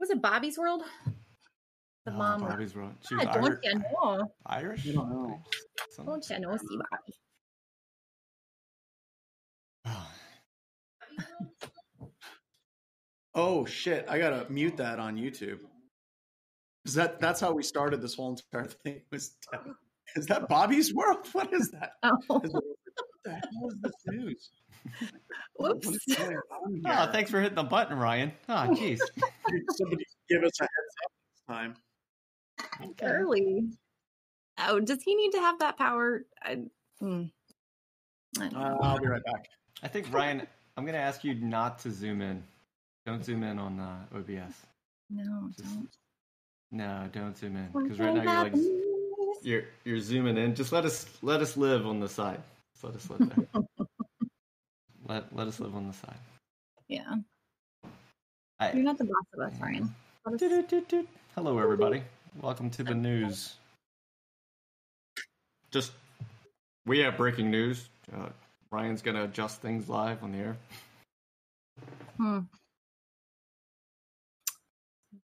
Was it Bobby's World? The Oh, mom. Bobby's World. She was Ah, don't Ir- you know? Irish. I don't know. Some- Don't you know, see Bobby? Oh shit! I gotta mute that on YouTube. Is that that's how we started this whole entire thing? Was is that Bobby's World? What is that? Oh, Is it- what the hell is this news? What whoops. is going on Oh, thanks for hitting the button, Ryan. Oh, jeez. Somebody give us a heads up this time. Early. Oh, does he need to have that power? I, hmm. I don't Uh, know. I'll be right back. I think Ryan, I'm going to ask you not to zoom in. Don't zoom in on uh, OBS. no, Just- don't. No, don't zoom in because right now you're like you're you're zooming in. Just let us let us live on the side. Just let us live there. let let us live on the side. Yeah. I- You're not the boss of us, Ryan. Us- Doot-doot-doot-doot. Hello, everybody. Welcome to the news. Just we have breaking news. Uh, Ryan's gonna adjust things live on the air. Hmm.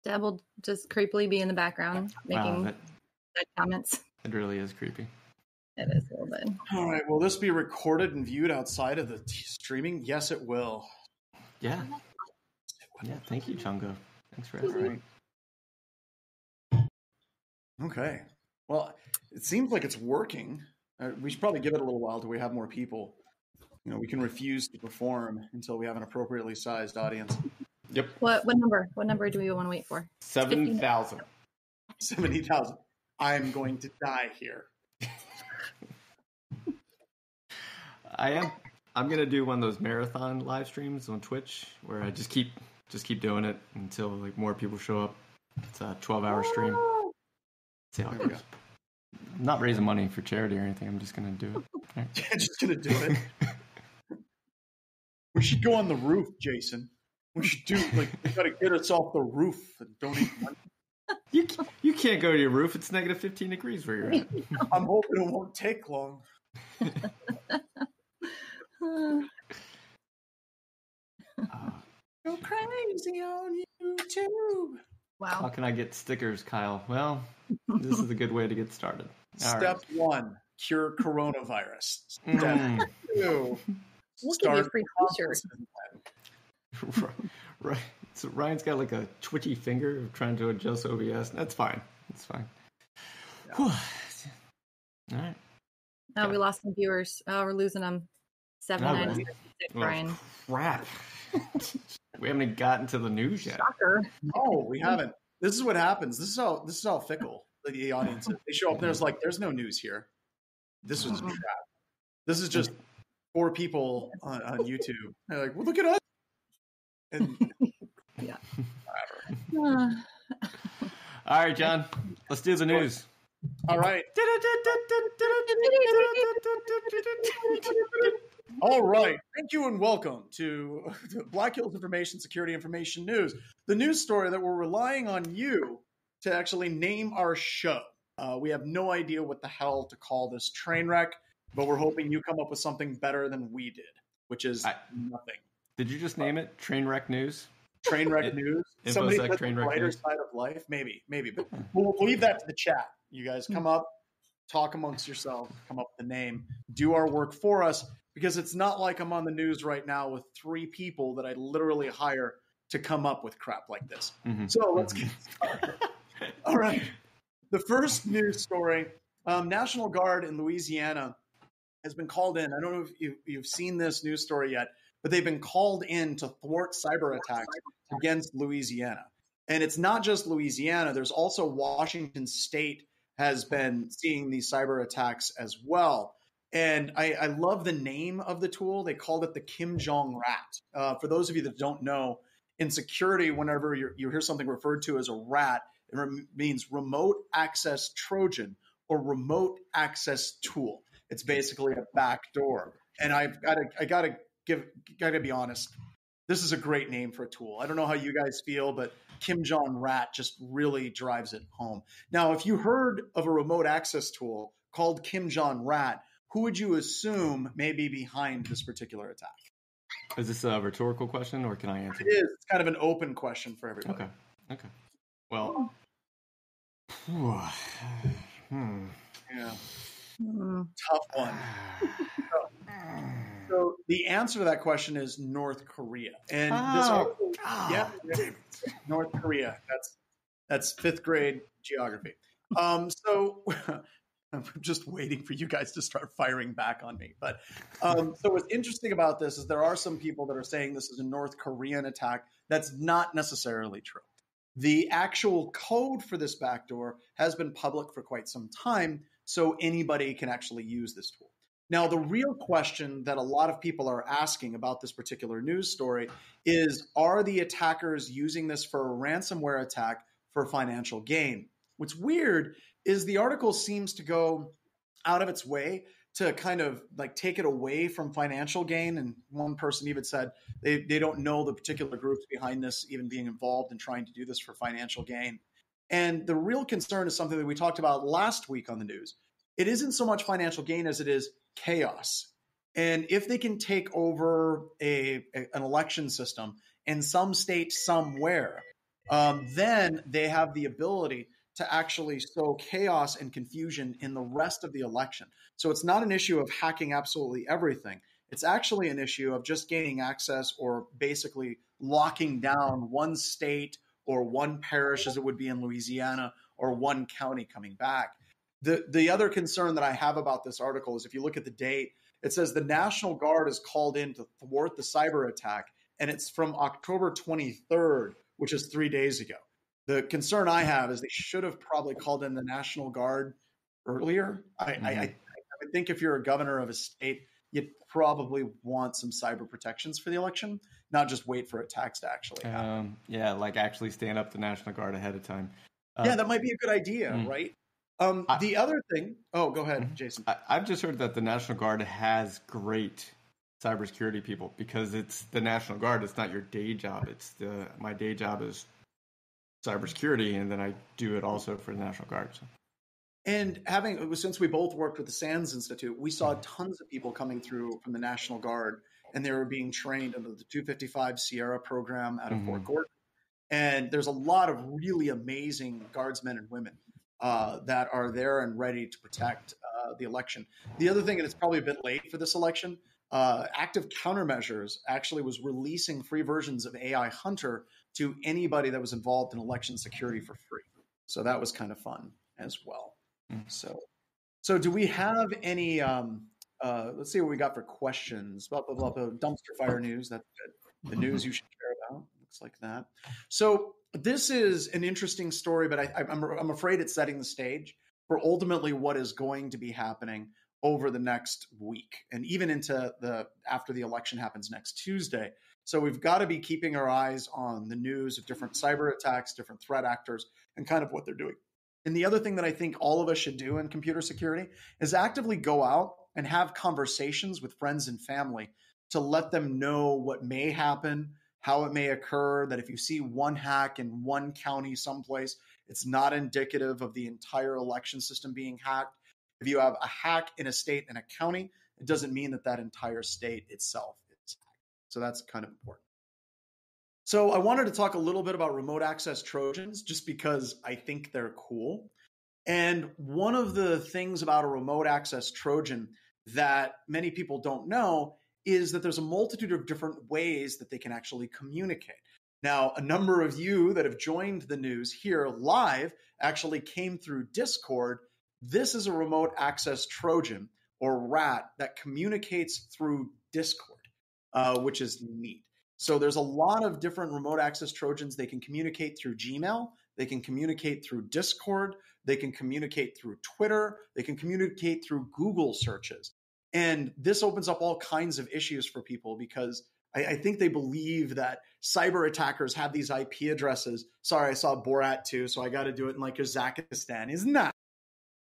Deb will just creepily be in the background Wow, making that, comments. that really is creepy. It is a little bit. All right. Will this be recorded and viewed outside of the t- streaming? Yes, it will. Yeah, yeah. Thank you, Chungo. Thanks for All asking. right. Okay. Well, it seems like it's working. Uh, we should probably give it a little while till we have more people. You know, we can refuse to perform until we have an appropriately sized audience. Yep, What what number? What number do we want to wait for? seven thousand. Seventy thousand. I'm going to die here. I am. I'm gonna do one of those marathon live streams on Twitch where I just keep just keep doing it until like more people show up. It's a 12 hour stream. See how it goes. I'm not raising money for charity or anything. I'm just gonna do it. Just gonna do it. we should go on the roof, Jason. We should do like we gotta get us off the roof and donate money. You you can't go to your roof. It's negative 15 degrees where you're at. I'm hoping it won't take long. Uh, Go crazy on YouTube. Wow. How can I get stickers, Kyle? Well, this is a good way to get started. All right. Step one: cure coronavirus. Step Mm. two: We'll give free t-shirt. right. So Ryan's got like a twitchy finger of trying to adjust OBS. That's fine. That's fine. Whew. All right. Oh, we lost some viewers. Oh, we're losing them. Seven nine really? six, Oh, Brian. crap. we haven't even gotten to the news yet. Shocker. Oh, we haven't. This is what happens. This is how this is how fickle the audience. They show up and there's like, there's no news here. This was crap. This is just four people on, on YouTube. They're like, well, look at us. And Uh, All right, John. Let's do the news. all right, all right. Thank you and welcome to, to Black Hills Information Security Information News, the news story that we're relying on you to actually name our show. Uh, we have no idea what the hell to call this train wreck, but we're hoping you come up with something better than we did, which is I- nothing. Did you just name it Trainwreck News? Train wreck news. infosec Somebody said train the wreck brighter news. side of life. Maybe, maybe. But we'll, we'll leave that to the chat. You guys come up, talk amongst yourselves, come up with the name, do our work for us because it's not like I'm on the news right now with three people that I literally hire to come up with crap like this. Mhm. So let's get started. All right. The first news story um, National Guard in Louisiana has been called in. I don't know if you, you've seen this news story yet, but they've been called in to thwart cyber attacks against Louisiana. And it's not just Louisiana, there's also Washington State has been seeing these cyber attacks as well. And I, I love the name of the tool. They called it the Kim Jong Rat. Uh, for those of you that don't know, in security, whenever you hear something referred to as a rat, it rem- means remote access Trojan or remote access tool. It's basically a backdoor. And I've got to, I got to give, got to be honest. This is a great name for a tool. I don't know how you guys feel, but Kim Jong Rat just really drives it home. Now, if you heard of a remote access tool called Kim Jong Rat, who would you assume may be behind this particular attack? Is this a rhetorical question or can I answer? It is. It's kind of an open question for everybody. Okay. Okay. Well. hmm. Yeah. Hmm. Tough one. So the answer to that question is North Korea, and this Oh, article, God yeah, damn. North Korea. That's that's fifth grade geography. Um, so I'm just waiting for you guys to start firing back on me. But um, so what's interesting about this is there are some people that are saying this is a North Korean attack. That's not necessarily true. The actual code for this backdoor has been public for quite some time, so anybody can actually use this tool. Now, the real question that a lot of people are asking about this particular news story is Are the attackers using this for a ransomware attack for financial gain? What's weird is the article seems to go out of its way to kind of like take it away from financial gain. And one person even said they, they don't know the particular groups behind this even being involved in trying to do this for financial gain. And the real concern is something that we talked about last week on the news. It isn't so much financial gain as it is chaos. And if they can take over a, a- an election system in some state somewhere, um, then they have the ability to actually sow chaos and confusion in the rest of the election. So it's not an issue of hacking absolutely everything. It's actually an issue of just gaining access or basically locking down one state or one parish, as it would be in Louisiana, or one county coming back. The, the other concern that I have about this article is if you look at the date, it says the National Guard is called in to thwart the cyber attack, and it's from October 23rd, which is three days ago. The concern I have is they should have probably called in the National Guard earlier. I, I, I, I think if you're a governor of a state, you'd probably want some cyber protections for the election, not just wait for attacks to actually happen. Um, yeah, like actually stand up the National Guard ahead of time. Uh, yeah, that might be a good idea, Mm. right? Um, I- the other thing, oh, go ahead, Mhm. Jason. I, I've just heard that the National Guard has great cybersecurity people because it's the National Guard. It's not your day job. It's the my day job is cybersecurity, and then I do it also for the National Guard. So. And having it was since we both worked with the SANS Institute, we saw tons of people coming through from the National Guard, and they were being trained under the 255 Sierra program out of Fort Mhm. Gordon. And there's a lot of really amazing guardsmen and women uh, that are there and ready to protect uh, the election. The other thing, and it's probably a bit late for this election, uh, Active Countermeasures actually was releasing free versions of AI Hunter to anybody that was involved in election security for free. So that was kind of fun as well. Mm. So, so do we have any? Um, uh, let's see what we got for questions. Blah blah blah. blah. Dumpster fire news. That's good. The news you should care about. Looks like that. So this is an interesting story, but I- I'm I'm afraid it's setting the stage for ultimately what is going to be happening over the next week and even into the after the election happens next Tuesday. So we've got to be keeping our eyes on the news of different cyber attacks, different threat actors, and kind of what they're doing. And the other thing that I think all of us should do in computer security is actively go out and have conversations with friends and family to let them know what may happen, how it may occur, that if you see one hack in one county someplace, it's not indicative of the entire election system being hacked. If you have a hack in a state and a county, it doesn't mean that that entire state itself is hacked. So that's kind of important. So I wanted to talk a little bit about remote access Trojans just because I think they're cool. And one of the things about a remote access Trojan that many people don't know is that there's a multitude of different ways that they can actually communicate. Now, a number of you that have joined the news here live actually came through Discord. This is a remote access Trojan or RAT that communicates through Discord, uh, which is neat. So there's a lot of different remote access Trojans. They can communicate through Gmail. They can communicate through Discord. They can communicate through Twitter. They can communicate through Google searches. And this opens up all kinds of issues for people because I, I think they believe that cyber attackers have these IP addresses. Sorry, I saw Borat too, so I got to do it in like Kazakhstan. Isn't that?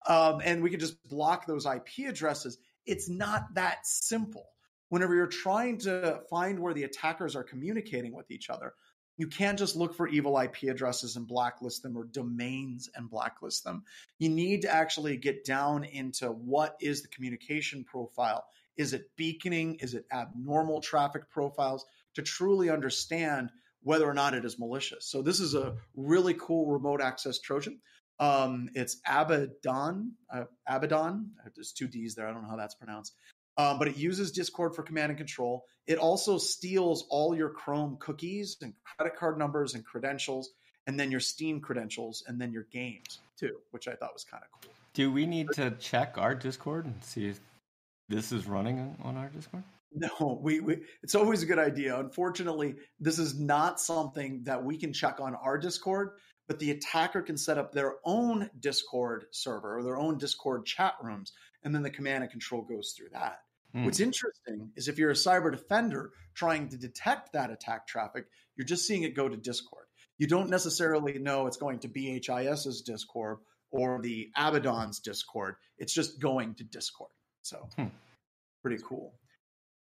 Um, and we can just block those IP addresses. It's not that simple. Whenever you're trying to find where the attackers are communicating with each other, you can't just look for evil IP addresses and blacklist them or domains and blacklist them. You need to actually get down into what is the communication profile. Is it beaconing? Is it abnormal traffic profiles? To truly understand whether or not it is malicious. So this is a really cool remote access Trojan. Um, it's Abaddon. Uh, Abaddon. There's two D's there. I don't know how that's pronounced. Um, but it uses Discord for command and control. It also steals all your Chrome cookies and credit card numbers and credentials, and then your Steam credentials, and then your games too, which I thought was kind of cool. Do we need to check our Discord and see if this is running on our Discord? No, we, we it's always a good idea. Unfortunately, this is not something that we can check on our Discord, but the attacker can set up their own Discord server or their own Discord chat rooms, and then the command and control goes through that. Hmm. What's interesting is if you're a cyber defender trying to detect that attack traffic, you're just seeing it go to Discord. You don't necessarily know it's going to BHIS's Discord or the Abaddon's Discord. It's just going to Discord. So, hmm. pretty cool.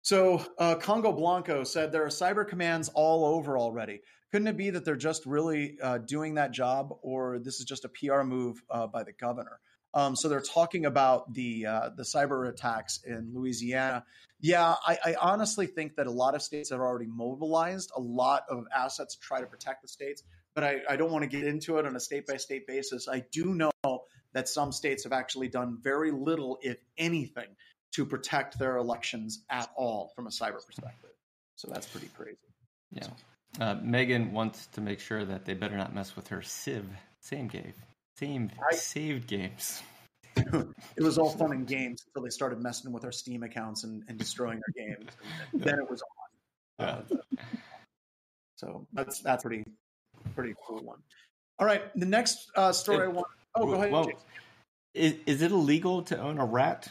So uh, Congo Blanco said there are cyber commands all over already. Couldn't it be that they're just really uh, doing that job, or this is just a PR move uh, by the governor? Um, so they're talking about the uh, the cyber attacks in Louisiana. Yeah, I, I, honestly think that a lot of states have already mobilized a lot of assets to try to protect the states. But I, I don't want to get into it on a state by state basis. I do know that some states have actually done very little, if anything, to protect their elections at all from a cyber perspective. So that's pretty crazy. Yeah. Uh, Megan wants to make sure that they better not mess with her Civ same game, same I, saved games. it was all fun and games until they started messing with our Steam accounts and, and destroying our games. And then it was on. Uh, so that's that's pretty pretty cool one. All right, the next uh, story it, I want. Oh, go ahead. Well, is, is it illegal to own a rat?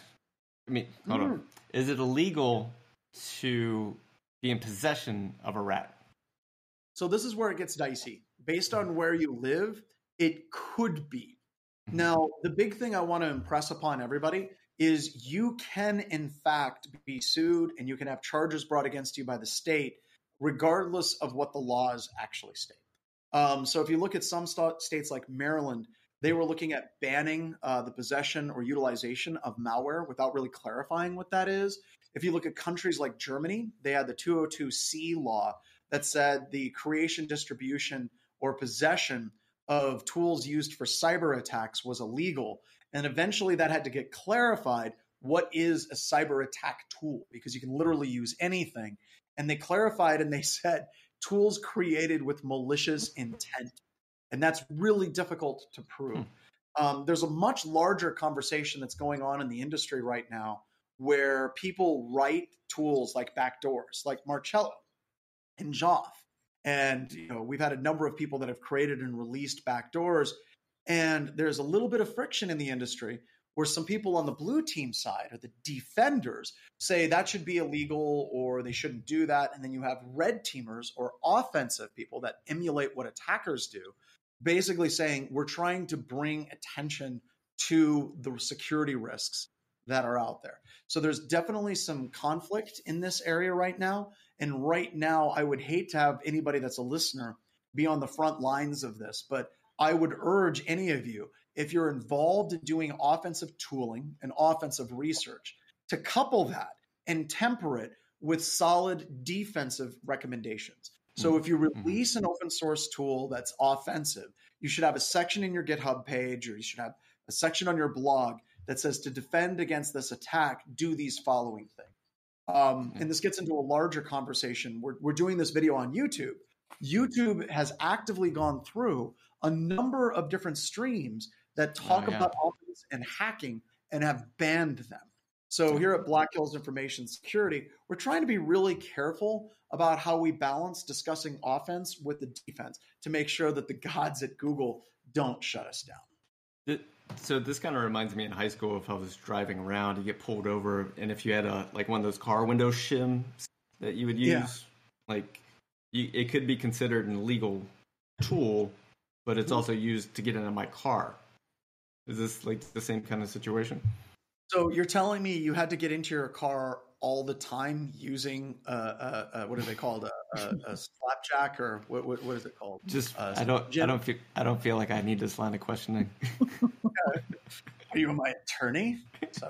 I mean, hold mm. on. Is it illegal to be in possession of a rat? So this is where it gets dicey. Based on where you live, it could be. Mm-hmm. Now, the big thing I want to impress upon everybody is you can, in fact, be sued and you can have charges brought against you by the state, regardless of what the laws actually state. Um, so if you look at some st- states like Maryland, they were looking at banning uh, the possession or utilization of malware without really clarifying what that is. If you look at countries like Germany, they had the 202C law that said the creation, distribution, or possession of tools used for cyber attacks was illegal. And eventually that had to get clarified what is a cyber attack tool because you can literally use anything. And they clarified and they said tools created with malicious intent and that's really difficult to prove. Hmm. Um, there's a much larger conversation that's going on in the industry right now where people write tools like backdoors, like Marcello and Joff. And you know, we've had a number of people that have created and released backdoors. And there's a little bit of friction in the industry where some people on the blue team side or the defenders say that should be illegal or they shouldn't do that. And then you have red teamers or offensive people that emulate what attackers do basically saying we're trying to bring attention to the security risks that are out there. So there's definitely some conflict in this area right now. And right now, I would hate to have anybody that's a listener be on the front lines of this, but I would urge any of you, if you're involved in doing offensive tooling and offensive research, to couple that and temper it with solid defensive recommendations. So mm-hmm. if you mm-hmm. release an open source tool that's offensive, you should have a section in your GitHub page or you should have a section on your blog that says to defend against this attack, do these following things. Um, mm-hmm. and this gets into a larger conversation. We're, we're doing this video on YouTube. YouTube has actively gone through a number of different streams that talk oh, yeah. about offense and hacking and have banned them. So here at Black Hills Information Security, we're trying to be really careful about how we balance discussing offense with the defense to make sure that the gods at Google don't shut us down. so this kind of reminds me in high school if I was driving around, you get pulled over, and if you had a like one of those car window shims that you would use, yeah. like you, it could be considered an illegal tool, but it's mm-hmm. also used to get into my car. Is this like the same kind of situation? So you're telling me you had to get into your car all the time using uh, uh, uh what are they called a, a, a slapjack or what, what, what is it called? Just uh, I don't Jim? I don't feel I don't feel like I need this line of questioning. are you my attorney? So,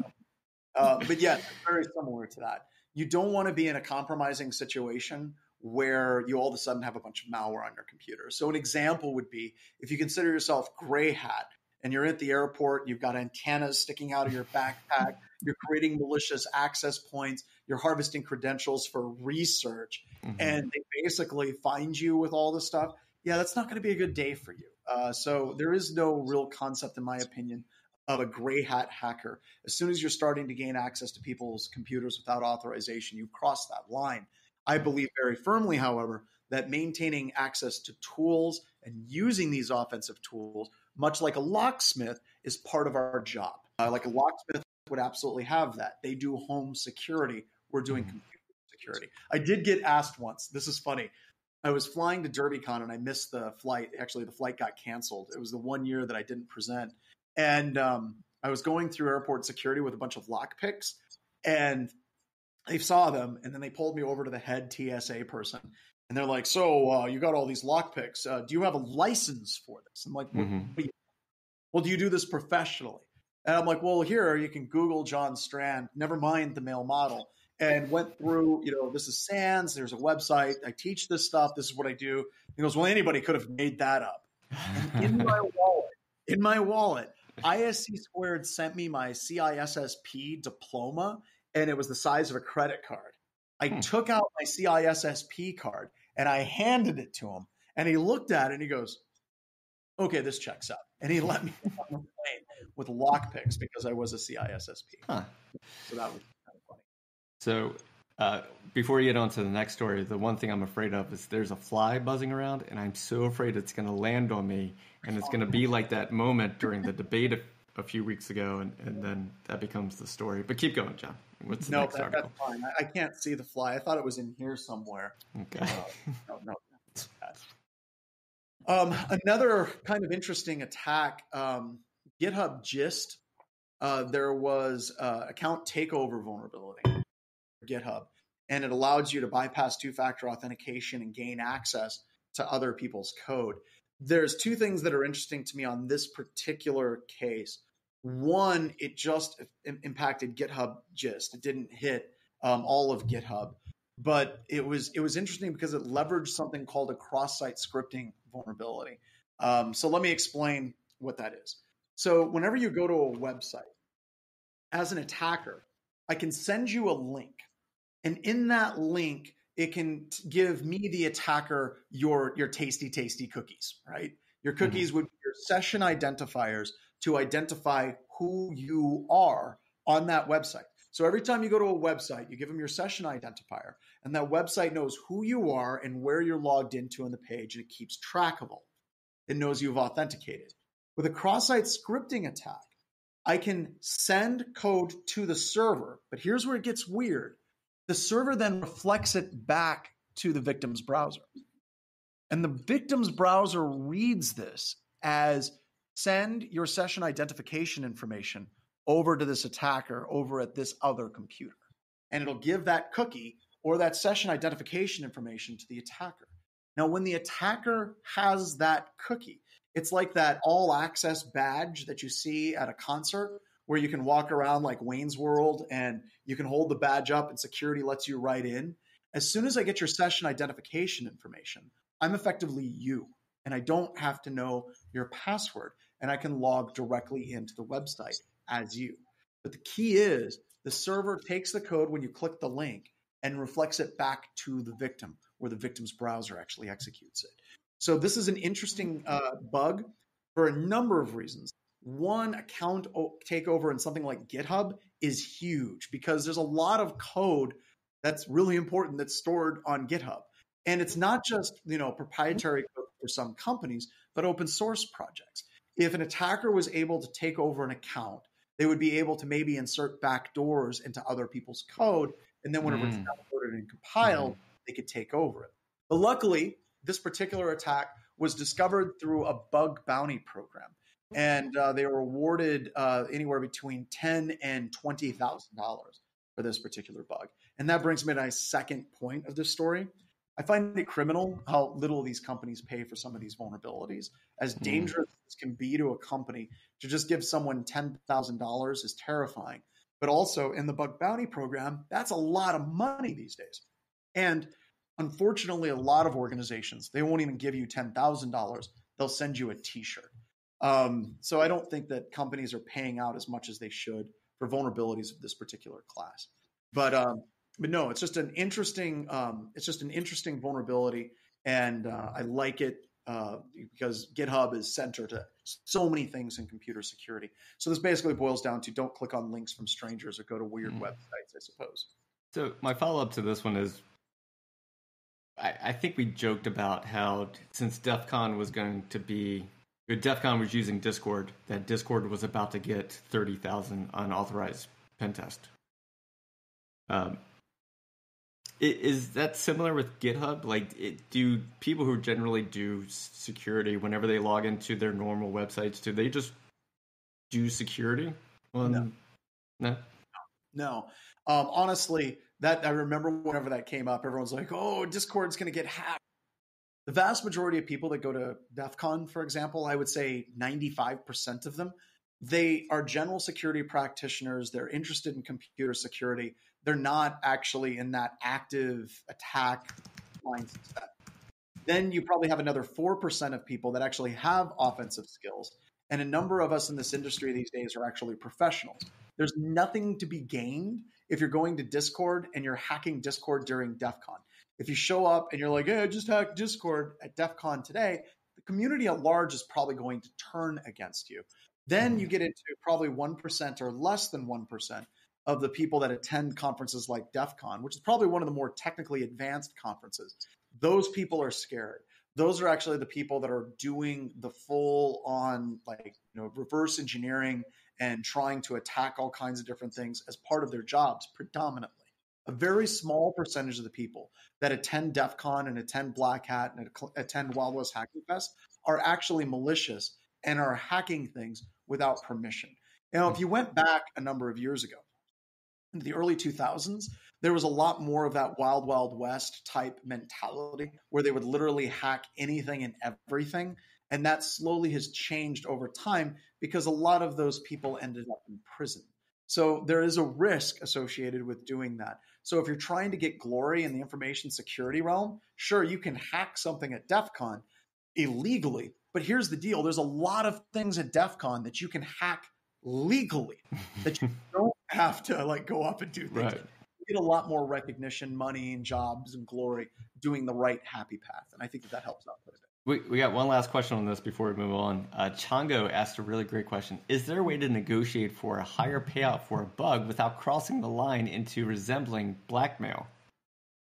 uh, but yeah, very similar to that. You don't want to be in a compromising situation where you all of a sudden have a bunch of malware on your computer. So an example would be if you consider yourself gray hat and you're at the airport, you've got antennas sticking out of your backpack, you're creating malicious access points, you're harvesting credentials for research, mm-hmm. and they basically find you with all this stuff. Yeah, that's not going to be a good day for you. Uh, so there is no real concept, in my opinion, of a gray hat hacker. As soon as you're starting to gain access to people's computers without authorization, you cross that line. I believe very firmly, however, that maintaining access to tools and using these offensive tools, much like a locksmith, is part of our job. Uh, like a locksmith would absolutely have that. They do home security. We're doing mm-hmm. computer security. I did get asked once. This is funny. I was flying to DerbyCon and I missed the flight. Actually, the flight got canceled. It was the one year that I didn't present. And um, I was going through airport security with a bunch of lockpicks, and they saw them, and then they pulled me over to the head TSA person, and they're like, "So uh, you got all these lockpicks? Uh, do you have a license for this?" I'm like, mm-hmm. do "Well, do you do this professionally?" And I'm like, "Well, here you can Google John Strand. Never mind the male model." And went through, you know, this is SANS. There's a website. I teach this stuff. This is what I do. He goes, "Well, anybody could have made that up." in my wallet, in my wallet, ISC Squared sent me my CISSP diploma, and it was the size of a credit card. I hmm. took out my CISSP card and I handed it to him, and he looked at it and he goes, "Okay, this checks out." And he let me on the plane with lockpicks because I was a CISSP. Huh. So that was kind of funny. So uh, before you get on to the next story, the one thing I'm afraid of is there's a fly buzzing around, and I'm so afraid it's going to land on me, and it's going to be like that moment during the debate a, a few weeks ago, and, and, then that becomes the story. But keep going, John. What's the no, next that, that's fine. I, I, can't see the fly. I thought it was in here somewhere. Okay. Uh, no, no. Um, another kind of interesting attack, um, GitHub Gist. Uh, there was uh, account takeover vulnerability. For GitHub, and it allows you to bypass two factor authentication and gain access to other people's code. There's two things that are interesting to me on this particular case. One, it just impacted GitHub gist. It didn't hit um, all of GitHub, but it was it was interesting because it leveraged something called a cross-site scripting vulnerability. Um, so let me explain what that is. So whenever you go to a website, as an attacker, I can send you a link and in that link, it can give me, the attacker, your, your tasty, tasty cookies, right? Your mm-hmm. cookies mm-hmm. would be your session identifiers to identify who you are on that website. So every time you go to a website, you give them your session identifier, and that website knows who you are and where you're logged into on the page, and it keeps track of all. It knows you've authenticated. With a cross-site scripting attack, I can send code to the server, but here's where it gets weird. The server then reflects it back to the victim's browser. And the victim's browser reads this as send your session identification information over to this attacker over at this other computer. And it'll give that cookie or that session identification information to the attacker. Now, when the attacker has that cookie, it's like that all access badge that you see at a concert where you can walk around like Wayne's World and you can hold the badge up and security lets you right in. As soon as I get your session identification information, I'm effectively you and I don't have to know your password and I can log directly into the website as you. But the key is the server takes the code when you click the link and reflects it back to the victim where the victim's browser actually executes it. So this is an interesting uh, bug for a number of reasons one account takeover in something like GitHub is huge because there's a lot of code that's really important that's stored on GitHub. And it's not just, you know, proprietary code for some companies, but open source projects. If an attacker was able to take over an account, they would be able to maybe insert backdoors into other people's code. And then whenever mm. it's downloaded and compiled, mm. they could take over it. But luckily, this particular attack was discovered through a bug bounty program and uh, they were awarded uh, anywhere between ten and twenty thousand dollars for this particular bug. And that brings me to my second point of this story. I find it criminal how little these companies pay for some of these vulnerabilities. As hmm. dangerous can be to a company, to just give someone ten thousand dollars is terrifying. But also in the bug bounty program, that's a lot of money these days. And Unfortunately, a lot of organizations they won't even give you ten thousand dollars. They'll send you a T-shirt. Um, so I don't think that companies are paying out as much as they should for vulnerabilities of this particular class. But um, but no, it's just an interesting um, it's just an interesting vulnerability, and uh, I like it uh, because GitHub is center to so many things in computer security. So this basically boils down to don't click on links from strangers or go to weird mm. websites, I suppose. So my follow up to this one is I, I, think we joked about how since DEF CON was going to be DEF CON was using Discord, that Discord was about to get thirty thousand unauthorized pen test. Um, is that similar with GitHub? Like, it, do people who generally do security whenever they log into their normal websites, do they just do security? On, no, no, no. Um, honestly, that I remember whenever that came up, everyone's like, "Oh, Discord's going to get hacked." The vast majority of people that go to DEF CON, for example, I would say 95% of them, they are general security practitioners. They're interested in computer security. They're not actually in that active attack mindset. Then you probably have another 4% of people that actually have offensive skills. And a number of us in this industry these days are actually professionals. There's nothing to be gained if you're going to Discord and you're hacking Discord during DEF CON. If you show up and you're like, hey, I just hacked Discord at DEF CON today, the community at large is probably going to turn against you. Then you mm-hmm. get into probably 1% or less than 1% of the people that attend conferences like DEF CON, which is probably one of the more technically advanced conferences. Those people are scared. Those are actually the people that are doing the full on like, you know, reverse engineering and trying to attack all kinds of different things as part of their jobs predominantly. A very small percentage of the people that attend DEF CON and attend Black Hat and attend Wild West Hacking Fest are actually malicious and are hacking things without permission. Now, if you went back a number of years ago, the early 2000s, there was a lot more of that wild, wild west type mentality where they would literally hack anything and everything. And that slowly has changed over time because a lot of those people ended up in prison. So there is a risk associated with doing that. So if you're trying to get glory in the information security realm, sure, you can hack something at DEF CON illegally. But here's the deal there's a lot of things at DEF CON that you can hack legally that you don't have to like go up and do things. Right. Get a lot more recognition, money, and jobs and glory doing the right happy path. And I think that that helps out quite a bit. We, we got one last question on this before we move on. Uh, Chongo asked a really great question. Is there a way to negotiate for a higher payout for a bug without crossing the line into resembling blackmail?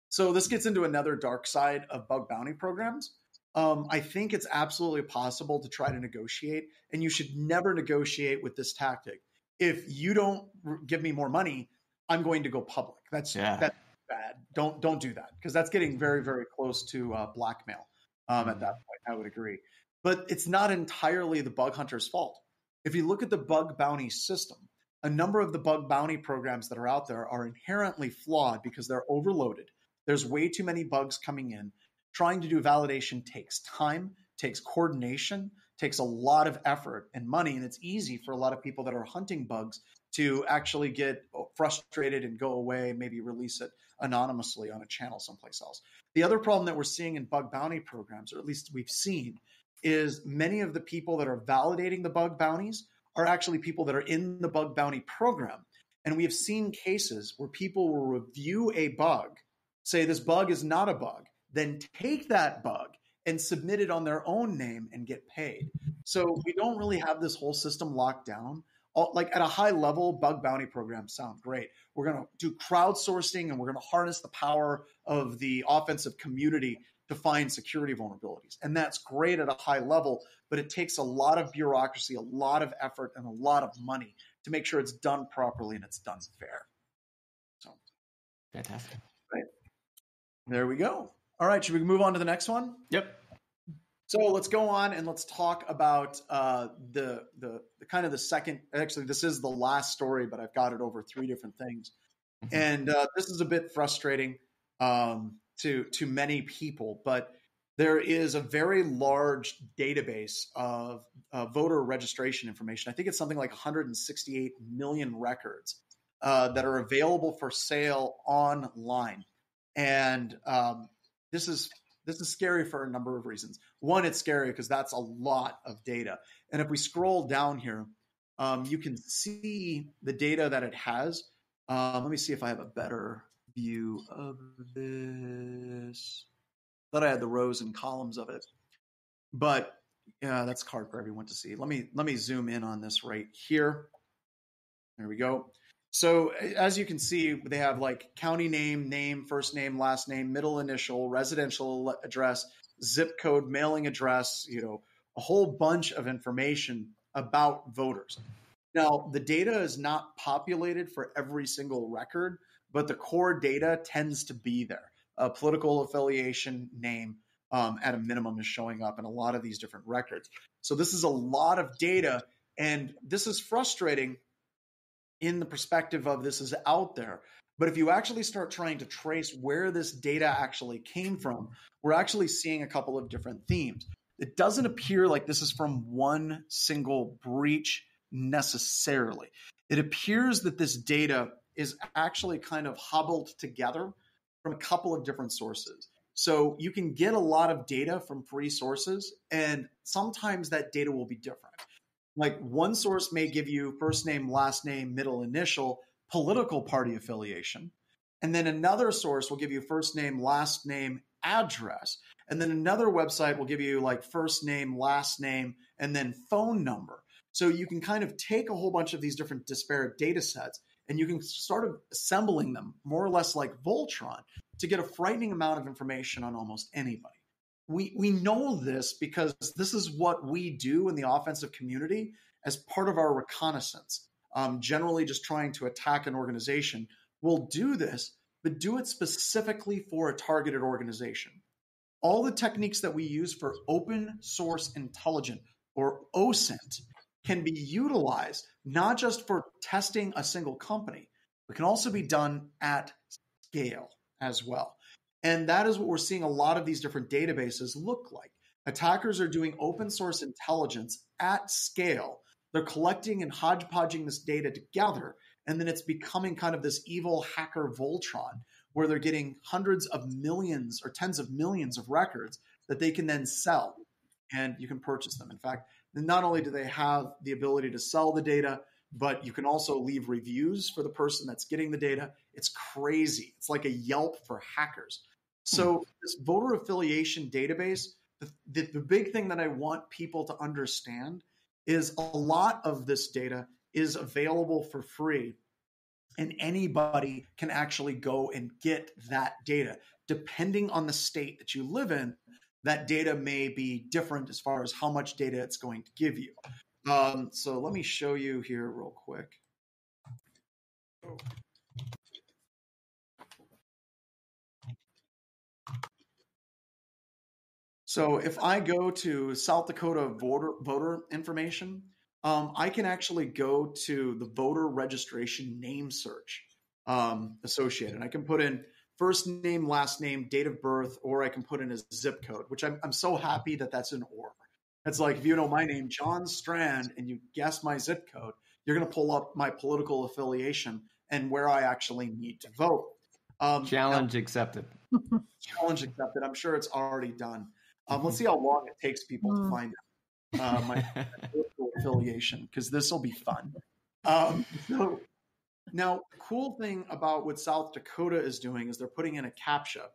So this gets into another dark side of bug bounty programs. Um, I think it's absolutely possible to try to negotiate, and you should never negotiate with this tactic. If you don't give me more money, I'm going to go public. That's yeah. that's bad. Don't don't do that because that's getting very very close to uh, blackmail um, at that point. I would agree. But it's not entirely the bug hunter's fault. If you look at the bug bounty system, a number of the bug bounty programs that are out there are inherently flawed because they're overloaded. There's way too many bugs coming in. Trying to do validation takes time, takes coordination, takes a lot of effort and money. And it's easy for a lot of people that are hunting bugs to actually get uh, frustrated and go away, maybe release it anonymously on a channel someplace else. The other problem that we're seeing in bug bounty programs, or at least we've seen, is many of the people that are validating the bug bounties are actually people that are in the bug bounty program. And we have seen cases where people will review a bug, say this bug is not a bug, then take that bug and submit it on their own name and get paid. So we don't really have this whole system locked down all, like at a high level, bug bounty programs sound great. We're going to do crowdsourcing and we're going to harness the power of the offensive community to find security vulnerabilities. And that's great at a high level, but it takes a lot of bureaucracy, a lot of effort, and a lot of money to make sure it's done properly and it's done fair. So fantastic. Right. There we go. All right, should we move on to the next one? Yep. So let's go on and let's talk about uh, the, the, the kind of the second. Actually, this is the last story, but I've got it over three different things, mm-hmm. and uh, this is a bit frustrating um, to to many people. But there is a very large database of uh, voter registration information. I think it's something like 168 million records uh, that are available for sale online, and um, this is this is scary for a number of reasons. One, it's scary because that's a lot of data. And if we scroll down here, um, you can see the data that it has. Um, let me see if I have a better view of this. Thought I had the rows and columns of it, but yeah, that's hard for everyone to see. Let me let me zoom in on this right here. There we go. So as you can see, they have like county name, name, first name, last name, middle initial, residential address, zip code, mailing address, you know, a whole bunch of information about voters. Now, the data is not populated for every single record, but the core data tends to be there. A political affiliation name um, at a minimum is showing up in a lot of these different records. So this is a lot of data, and this is frustrating in the perspective of this is out there. But if you actually start trying to trace where this data actually came from, we're actually seeing a couple of different themes. It doesn't appear like this is from one single breach necessarily. It appears that this data is actually kind of hobbled together from a couple of different sources. So you can get a lot of data from free sources, and sometimes that data will be different. Like one source may give you first name, last name, middle initial, political party affiliation. And then another source will give you first name, last name, address. And then another website will give you like first name, last name, and then phone number. So you can kind of take a whole bunch of these different disparate data sets and you can start assembling them more or less like Voltron to get a frightening amount of information on almost anybody. We, we know this because this is what we do in the offensive community as part of our reconnaissance. Um, generally, just trying to attack an organization. We'll do this, but do it specifically for a targeted organization. All the techniques that we use for open source intelligence or OSINT can be utilized not just for testing a single company, but can also be done at scale as well. And that is what we're seeing a lot of these different databases look like. Attackers are doing open source intelligence at scale. They're collecting and hodgepodging this data together, and then it's becoming kind of this evil hacker Voltron where they're getting hundreds of millions or tens of millions of records that they can then sell and you can purchase them. In fact, not only do they have the ability to sell the data, but you can also leave reviews for the person that's getting the data. It's crazy. It's like a Yelp for hackers. So, hmm. this voter affiliation database, the, the, the, big thing that I want people to understand is a lot of this data is available for free, and anybody can actually go and get that data. Depending on the state that you live in, that data may be different as far as how much data it's going to give you. Um, so let me show you here real quick. So if I go to South Dakota voter voter information, um, I can actually go to the voter registration name search um, associated. I can put in first name, last name, date of birth, or I can put in a zip code, which I'm, I'm so happy that that's an or. It's like if you know my name, John Strand, and you guess my zip code, you're going to pull up my political affiliation and where I actually need to vote. Um, challenge now, accepted. challenge accepted. I'm sure it's already done. Um, let's see how long it takes people to hmm. find uh, my political affiliation because this will be fun. Um, so now, the cool thing about what South Dakota is doing is they're putting in a CAPTCHA,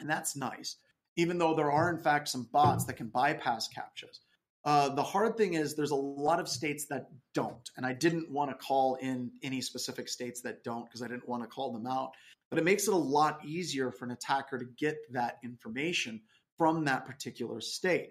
and that's nice, even though there are, in fact, some bots that can bypass CAPTCHAs. Uh, the hard thing is there's a lot of states that don't, and I didn't want to call in any specific states that don't because I didn't want to call them out. But it makes it a lot easier for an attacker to get that information from that particular state.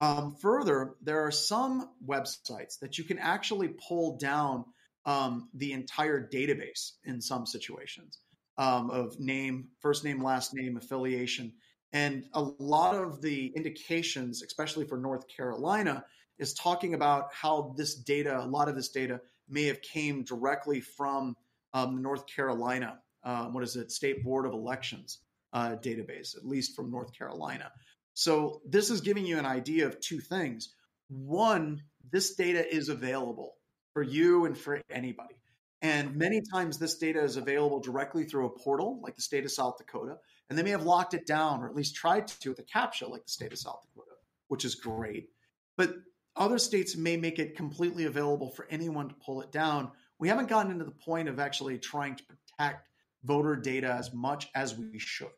Um, further, there are some websites that you can actually pull down um, the entire database in some situations um, of name, first name, last name, affiliation. And a lot of the indications, especially for North Carolina, is talking about how this data, a lot of this data, may have came directly from um, the North Carolina, uh, what is it, State Board of Elections uh, database, at least from North Carolina. So this is giving you an idea of two things. One, this data is available for you and for anybody. And many times this data is available directly through a portal like the state of South Dakota. and they may have locked it down or at least tried to with a CAPTCHA, like the state of South Dakota, which is great. But other states may make it completely available for anyone to pull it down. We haven't gotten into the point of actually trying to protect voter data as much as we should.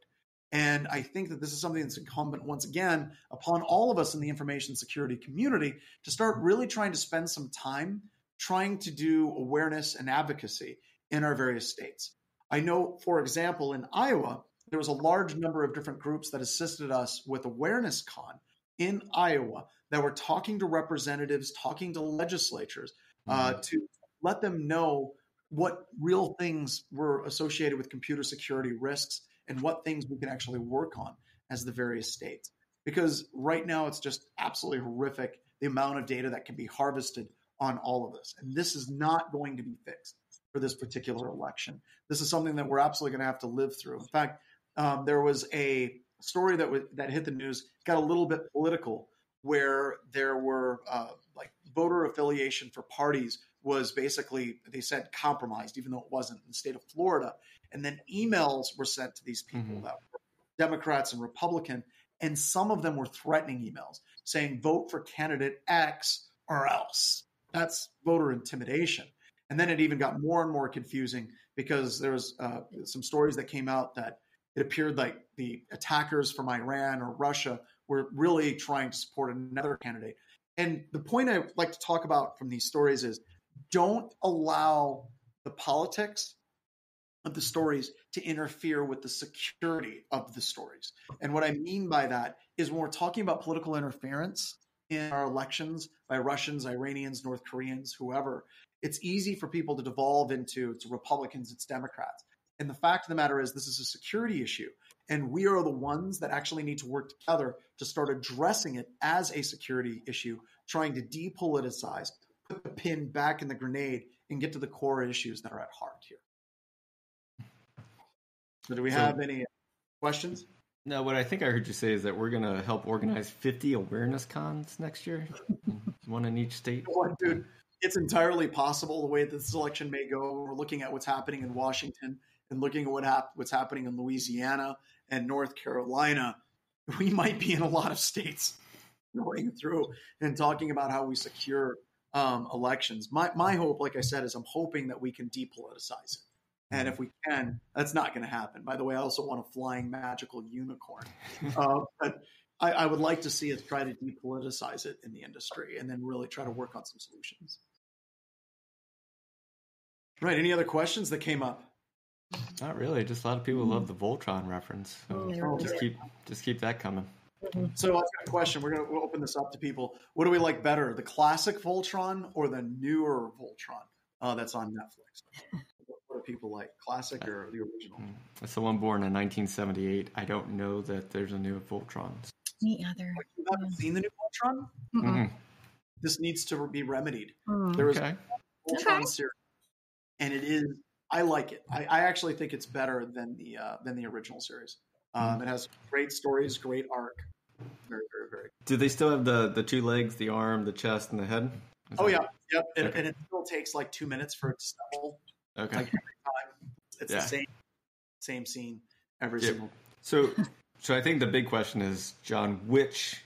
And I think that this is something that's incumbent, once again, upon all of us in the information security community to start really trying to spend some time trying to do awareness and advocacy in our various states. I know, for example, in Iowa, there was a large number of different groups that assisted us with Awareness Con in Iowa that were talking to representatives, talking to legislatures uh, mm-hmm. to let them know what real things were associated with computer security risks and what things we can actually work on as the various states. Because right now it's just absolutely horrific the amount of data that can be harvested on all of this. And this is not going to be fixed for this particular election. This is something that we're absolutely going to have to live through. In fact, um, there was a story that that hit the news, got a little bit political, where there were uh, like voter affiliation for parties was basically they said compromised, even though it wasn't in the state of Florida. And then emails were sent to these people mm-hmm. that were Democrats and Republican, and some of them were threatening emails saying vote for candidate X or else. That's voter intimidation. And then it even got more and more confusing because there was uh, some stories that came out that it appeared like the attackers from Iran or Russia were really trying to support another candidate. And the point I like to talk about from these stories is don't allow the politics of the stories to interfere with the security of the stories. And what I mean by that is when we're talking about political interference in our elections by Russians, Iranians, North Koreans, whoever, it's easy for people to devolve into it's Republicans, it's Democrats. And the fact of the matter is, this is a security issue. And we are the ones that actually need to work together to start addressing it as a security issue, trying to depoliticize, put the pin back in the grenade, and get to the core issues that are at heart here. So, do we so, have any questions? No, what I think I heard you say is that we're going to help organize 50 awareness cons next year, one in each state. dude, it's entirely possible the way that this election may go. We're looking at what's happening in Washington and looking at what hap- what's happening in Louisiana and North Carolina. We might be in a lot of states going through and talking about how we secure um, elections. My my hope, like I said, is I'm hoping that we can depoliticize it. And if we can, that's not going to happen. By the way, I also want a flying magical unicorn. uh, but I, I, would like to see us try to depoliticize it in the industry and then really try to work on some solutions. Right. Any other questions that came up? Not really. Just a lot of people love the Voltron reference. So oh, just keep just keep that coming. Mm-hmm. So I've got a question. We're going to we'll open this up to people. What do we like better, the classic Voltron or the newer Voltron uh, that's on Netflix? what do people like, classic or the original? Mm. It's the one born in 1978. I don't know that there's a new Voltron. Me either. Like, you haven't yeah. seen the new Voltron? Mm-hmm. This needs to be remedied. Mm. There was okay. a Voltron okay. series, and it is. I like it. I, I actually think it's better than the uh, than the original series. Um, mm. It has great stories, great arc. Very, very, very. Do they still have the the two legs, the arm, the chest, and the head? Is oh yeah, yep. And, okay. and, it still takes like two minutes for it to stumble. Okay. Like every time, it's yeah. the same same scene every yeah. single. So, so I think the big question is, John, which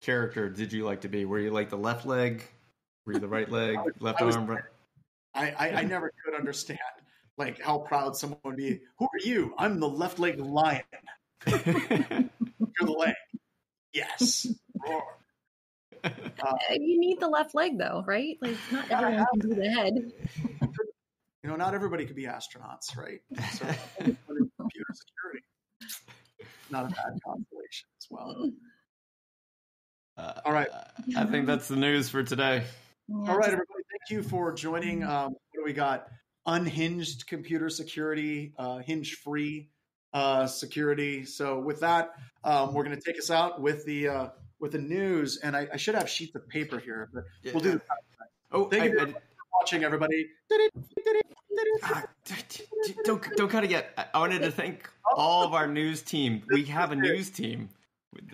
character did you like to be? Were you like the left leg? Were you the right leg, left arm? Right? I, I, I never could understand like how proud someone would be. Who are you? I'm the left leg lion. You're the leg. Yes. Roar. Uh, you need the left leg though, right? Like not everyone can do the head. You know, not everybody could be astronauts, right? So computer security. Not a bad constellation as well. Uh, All right. I think that's the news for today. All right, everybody. Thank you for joining. Um, what do we got? Unhinged computer security, uh, hinge free uh, security. So with that, um, we're going to take us out with the uh, with the news, and I, I, should have sheets of paper here, but yeah. we'll do the. Oh, thank I, you for I, watching, everybody. Ah, don't don't cut it yet. I wanted to thank all of our news team. We have a news team.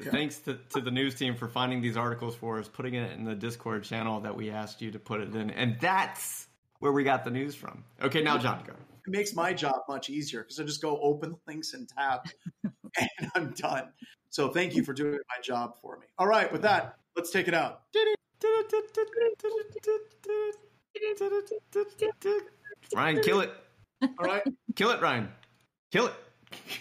Thanks to, to the news team for finding these articles for us, putting it in the Discord channel that we asked you to put it in, and that's where we got the news from. Okay, now John, go. it makes my job much easier because I just go open the links and tab, and I'm done. So thank you for doing my job for me. All right, with that, let's take it out. Ryan, kill it. All right. Kill it, Ryan. Kill it.